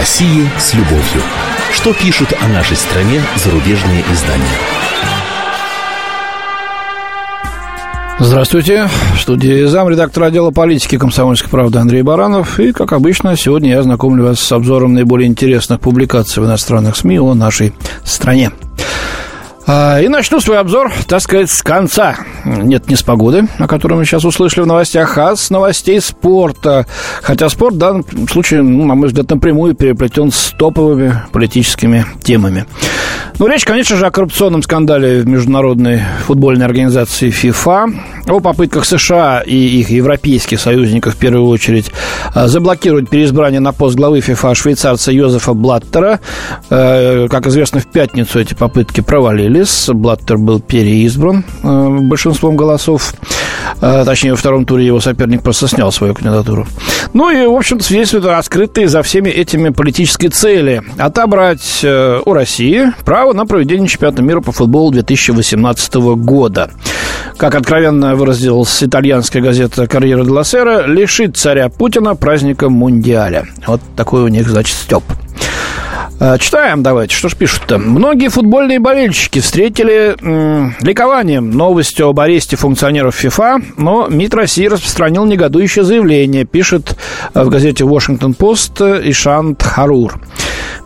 России с любовью. Что пишут о нашей стране зарубежные издания? Здравствуйте. В студии замредактора отдела политики комсомольской правды Андрей Баранов. И, как обычно, сегодня я знакомлю вас с обзором наиболее интересных публикаций в иностранных СМИ о нашей стране. А, и начну свой обзор, так сказать, с конца. Нет, не с погоды, о которой мы сейчас услышали в новостях, а с новостей спорта. Хотя спорт в данном случае, ну, на мой взгляд, напрямую переплетен с топовыми политическими темами. Ну, речь, конечно же, о коррупционном скандале в международной футбольной организации FIFA, о попытках США и их европейских союзников, в первую очередь, а, заблокировать переизбрание на пост главы FIFA швейцарца Йозефа Блаттера. Э, как известно, в пятницу эти попытки провалились. Блаттер был переизбран э, большинством голосов. Э, точнее, во втором туре его соперник просто снял свою кандидатуру. Ну и, в общем-то, свидетельствует о раскрытой за всеми этими политические цели. Отобрать у России право на проведение чемпионата мира по футболу 2018 года. Как откровенно выразилась итальянская газета «Карьера де Сера», лишит царя Путина праздника Мундиаля. Вот такой у них, значит, степ. Э, читаем давайте, что ж пишут-то. Многие футбольные болельщики встретили м, ликованием новостью об аресте функционеров ФИФА, но МИД России распространил негодующее заявление, пишет в газете «Вашингтон-Пост» Ишант Харур.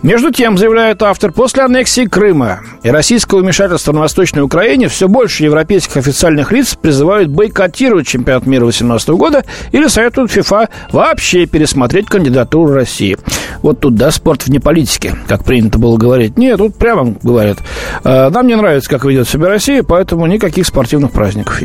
Между тем, заявляет автор, после аннексии Крыма и российского вмешательства на Восточной Украине все больше европейских официальных лиц призывают бойкотировать чемпионат мира 2018 года или советуют ФИФА вообще пересмотреть кандидатуру России. Вот тут, да, спорт вне политики, как принято было говорить. Нет, тут прямо говорят, «Э, нам не нравится, как ведет себя Россия, поэтому никаких спортивных праздников.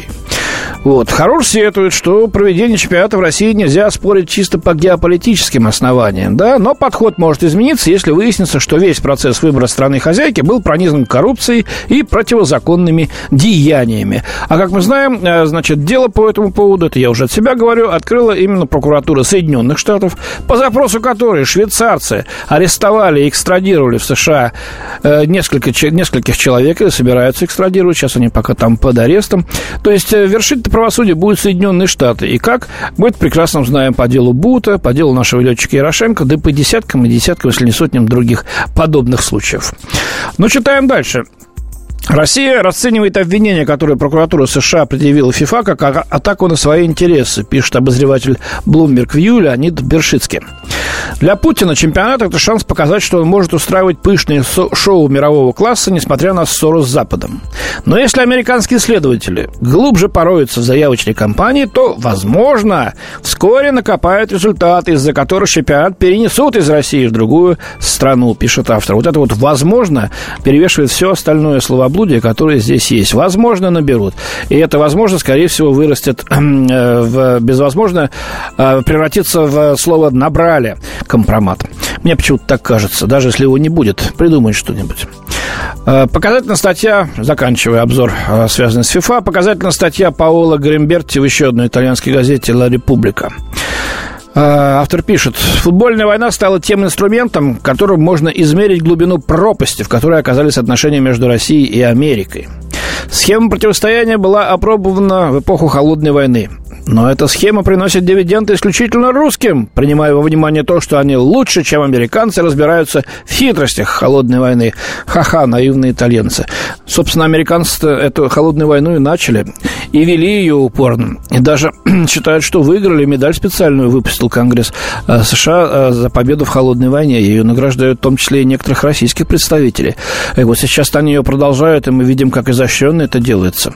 Вот. Хорош сетует, что проведение чемпионата в России нельзя спорить чисто по геополитическим основаниям, да, но подход может измениться, если выяснится, что весь процесс выбора страны-хозяйки был пронизан коррупцией и противозаконными деяниями. А как мы знаем, э, значит, дело по этому поводу, это я уже от себя говорю, открыла именно прокуратура Соединенных Штатов, по запросу которой швейцарцы арестовали и экстрадировали в США э, несколько, нескольких человек и собираются экстрадировать, сейчас они пока там под арестом. То есть э, вершить правосудие будут Соединенные Штаты. И как? Мы это прекрасно знаем по делу Бута, по делу нашего летчика Ярошенко, да и по десяткам и десяткам, если не сотням других подобных случаев. Но читаем дальше. Россия расценивает обвинения, которые прокуратура США предъявила ФИФА, как а-, атаку на свои интересы, пишет обозреватель Bloomberg View Леонид Бершицкий. Для Путина чемпионат – это шанс показать, что он может устраивать пышные шоу мирового класса, несмотря на ссору с Западом. Но если американские следователи глубже пороются в заявочной кампании, то, возможно, вскоре накопают результаты, из-за которых чемпионат перенесут из России в другую страну, пишет автор. Вот это вот «возможно» перевешивает все остальное словоблудие, которое здесь есть. Возможно, наберут. И это, возможно, скорее всего, вырастет э, в, безвозможно, э, превратится в слово «набрали» компромат. Мне почему-то так кажется, даже если его не будет, придумать что-нибудь. Э, показательная статья, заканчивая обзор, связанный с ФИФА, показательная статья Паоло Гримберти в еще одной итальянской газете «Ла Република». Э, автор пишет, футбольная война стала тем инструментом, которым можно измерить глубину пропасти, в которой оказались отношения между Россией и Америкой. Схема противостояния была опробована в эпоху Холодной войны. Но эта схема приносит дивиденды исключительно русским, принимая во внимание то, что они лучше, чем американцы, разбираются в хитростях холодной войны. Ха-ха, наивные итальянцы. Собственно, американцы эту холодную войну и начали. И вели ее упорно. И даже считают, что выиграли. Медаль специальную выпустил Конгресс э, США э, за победу в холодной войне. Ее награждают в том числе и некоторых российских представителей. И вот сейчас они ее продолжают, и мы видим, как изощренно это делается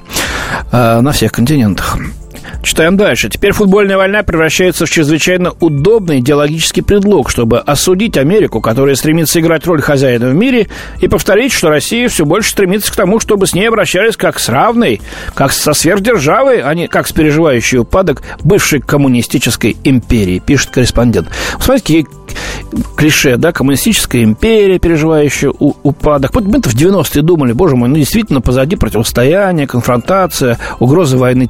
э, на всех континентах. Читаем дальше. Теперь футбольная война превращается в чрезвычайно удобный идеологический предлог, чтобы осудить Америку, которая стремится играть роль хозяина в мире, и повторить, что Россия все больше стремится к тому, чтобы с ней обращались как с равной, как со сверхдержавой, а не как с переживающей упадок бывшей коммунистической империи, пишет корреспондент. Смотрите, клише, да, коммунистическая империя, переживающая упадок. Вот мы-то в 90-е думали, боже мой, ну действительно позади противостояние, конфронтация, угрозы войны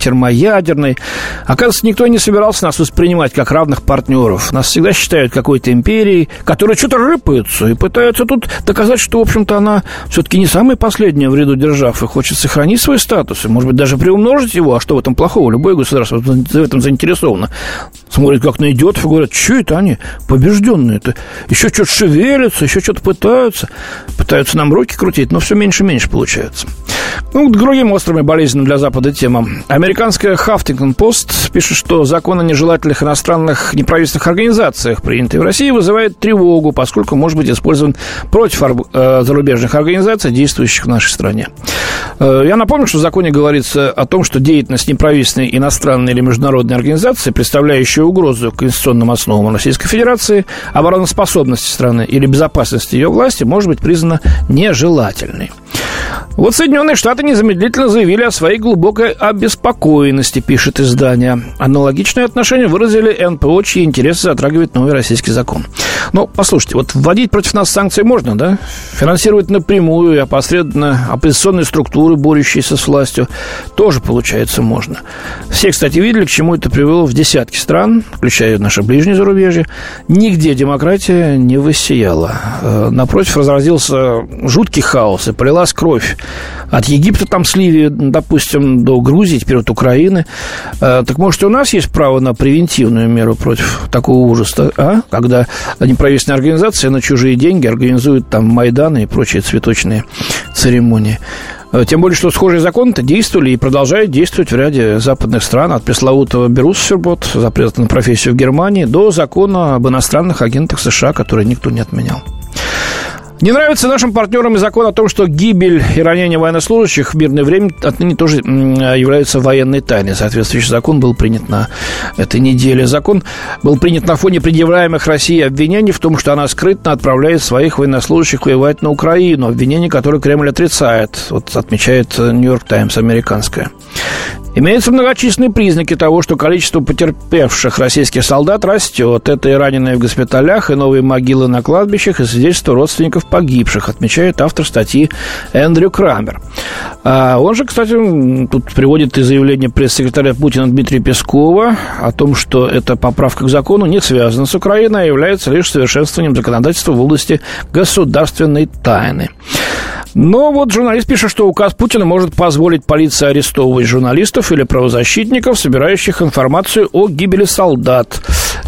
термоядерной. Оказывается, никто не собирался нас воспринимать как равных партнеров. Нас всегда считают какой-то империей, которая что-то рыпается и пытаются тут доказать, что, в общем-то, она все-таки не самая последняя в ряду держав и хочет сохранить свой статус, и, может быть, даже приумножить его. А что в этом плохого? Любое государство в этом заинтересовано. Смотрят как на идиотов и говорят, что это они, побежденные-то, еще что-то шевелятся, еще что-то пытаются, пытаются нам руки крутить, но все меньше и меньше получается. Ну, к другим острым и болезненным для Запада темам. Американская Хафтингтон Пост пишет, что закон о нежелательных иностранных неправительственных организациях, принятый в России, вызывает тревогу, поскольку может быть использован против э, зарубежных организаций, действующих в нашей стране. Э, я напомню, что в законе говорится о том, что деятельность неправительственной иностранной или международной организации, представляющая угрозу конституционным основам Российской Федерации, обороноспособности страны или безопасности ее власти, может быть признана нежелательной. Вот Соединенные Штаты незамедлительно заявили о своей глубокой обеспокоенности, пишет издание. Аналогичное отношение выразили НПО, чьи интересы затрагивает новый российский закон. Но, послушайте, вот вводить против нас санкции можно, да? Финансировать напрямую и опосредованно оппозиционные структуры, борющиеся с властью, тоже, получается, можно. Все, кстати, видели, к чему это привело в десятки стран, включая наше ближнее зарубежье. Нигде демократия не воссияла. Э, напротив, разразился жуткий хаос, и полилась кровь. От Египта там с Ливии, допустим, до Грузии, теперь от Украины. Э, так может, у нас есть право на превентивную меру против такого ужаса, а? Когда неправительственные организации на чужие деньги организуют там Майданы и прочие цветочные церемонии. Э, тем более, что схожие законы-то действовали и продолжают действовать в ряде западных стран, от пресловутого Беруссербот, запрета на профессию в Германии, до закона об иностранных агентах США, который никто не отменял. Не нравится нашим партнерам и закон о том, что гибель и ранение военнослужащих в мирное время отныне тоже являются военной тайной. Соответствующий закон был принят на этой неделе. Закон был принят на фоне предъявляемых России обвинений в том, что она скрытно отправляет своих военнослужащих воевать на Украину. Обвинения, которые Кремль отрицает, вот отмечает Нью-Йорк Таймс американская. Имеются многочисленные признаки того, что количество потерпевших российских солдат растет. Это и раненые в госпиталях, и новые могилы на кладбищах, и свидетельства родственников погибших, отмечает автор статьи Эндрю Крамер. А он же, кстати, тут приводит и заявление пресс-секретаря Путина Дмитрия Пескова о том, что эта поправка к закону не связана с Украиной, а является лишь совершенствованием законодательства в области государственной тайны. Но вот журналист пишет, что указ Путина может позволить полиции арестовывать журналистов или правозащитников, собирающих информацию о гибели солдат.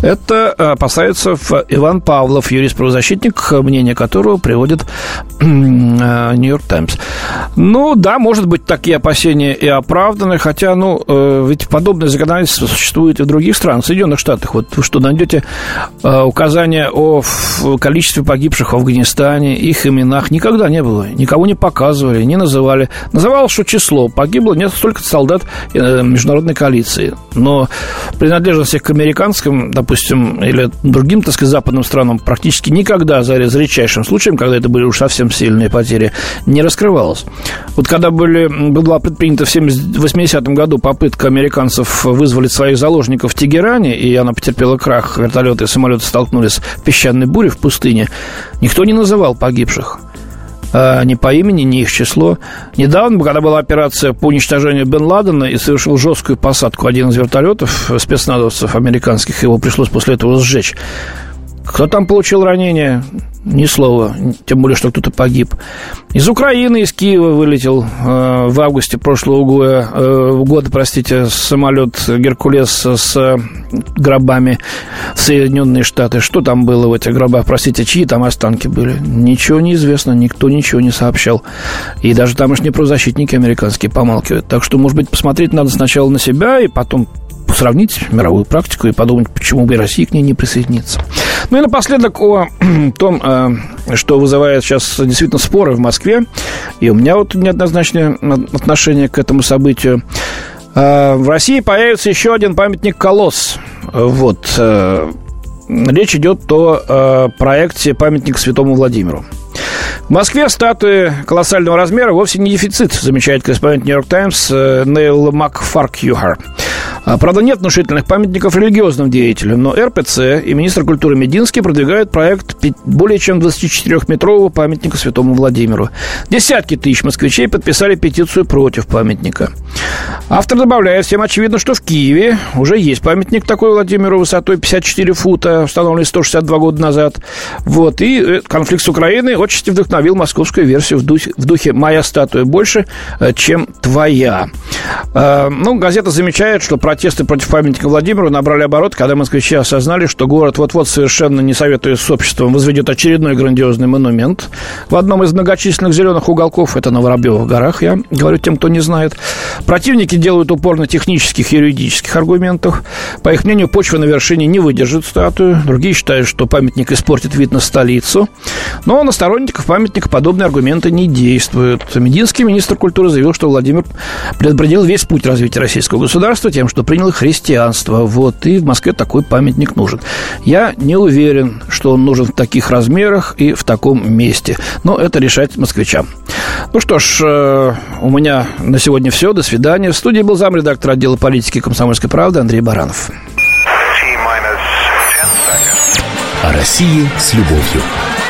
Это опасается Иван Павлов, юрист-правозащитник, мнение которого приводит э, Нью-Йорк Таймс. Ну, да, может быть, такие опасения и оправданы, хотя, ну, э, ведь подобное законодательство существует и в других странах, в Соединенных Штатах. Вот вы что, найдете э, указания о количестве погибших в Афганистане, их именах, никогда не было, никого не показывали, не называли. Называлось, что число, погибло несколько солдат международной коалиции, но принадлежность к американским, допустим, или другим, так сказать, западным странам практически никогда, за, редчайшим случаем, когда это были уж совсем сильные потери, не раскрывалось. Вот когда были, была предпринята в 80-м году попытка американцев вызволить своих заложников в Тегеране, и она потерпела крах, вертолеты и самолеты столкнулись в песчаной буре в пустыне, никто не называл погибших. А, ни по имени, ни их число. Недавно, когда была операция по уничтожению Бен Ладена и совершил жесткую посадку один из вертолетов спецназовцев американских, его пришлось после этого сжечь. Кто там получил ранение? Ни слова, тем более, что кто-то погиб. Из Украины, из Киева вылетел э, в августе прошлого года, э, года, простите, самолет «Геркулес» с гробами в Соединенные Штаты. Что там было в этих гробах? Простите, чьи там останки были? Ничего не известно, никто ничего не сообщал. И даже тамошние правозащитники американские помалкивают. Так что, может быть, посмотреть надо сначала на себя и потом сравнить мировую практику и подумать, почему бы Россия к ней не присоединиться. Ну и напоследок о том, э, что вызывает сейчас действительно споры в Москве. И у меня вот неоднозначное отношение к этому событию. Э, в России появится еще один памятник «Колосс». Вот. Э, речь идет о проекте «Памятник святому Владимиру». В Москве статуи колоссального размера вовсе не дефицит, замечает корреспондент «Нью-Йорк Таймс» Нейл Макфаркьюхар. А, правда, нет внушительных памятников религиозным деятелям, но РПЦ и министр культуры Мединский продвигают проект более чем 24-метрового памятника святому Владимиру. Десятки тысяч москвичей подписали петицию против памятника. Автор добавляет, всем очевидно, что в Киеве уже есть памятник такой Владимиру высотой 54 фута, установленный 162 года назад. Вот, и э, конфликт с Украиной отчасти вдохновил московскую версию в духе, в духе «Моя статуя больше, э, чем твоя». Э, ну, газета замечает, что про протесты против памятника Владимиру набрали оборот, когда москвичи осознали, что город вот-вот совершенно не советуя с обществом возведет очередной грандиозный монумент в одном из многочисленных зеленых уголков, это на Воробьевых горах, я говорю тем, кто не знает. Противники делают упор на технических и юридических аргументах. По их мнению, почва на вершине не выдержит статую. Другие считают, что памятник испортит вид на столицу. Но на сторонников памятника подобные аргументы не действуют. Мединский министр культуры заявил, что Владимир предопределил весь путь развития российского государства тем, что принял христианство. Вот, и в Москве такой памятник нужен. Я не уверен, что он нужен в таких размерах и в таком месте. Но это решать москвичам. Ну что ж, э, у меня на сегодня все. До свидания. В студии был замредактор отдела политики комсомольской правды Андрей Баранов. О России с любовью.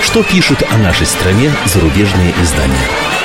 Что пишут о нашей стране зарубежные издания?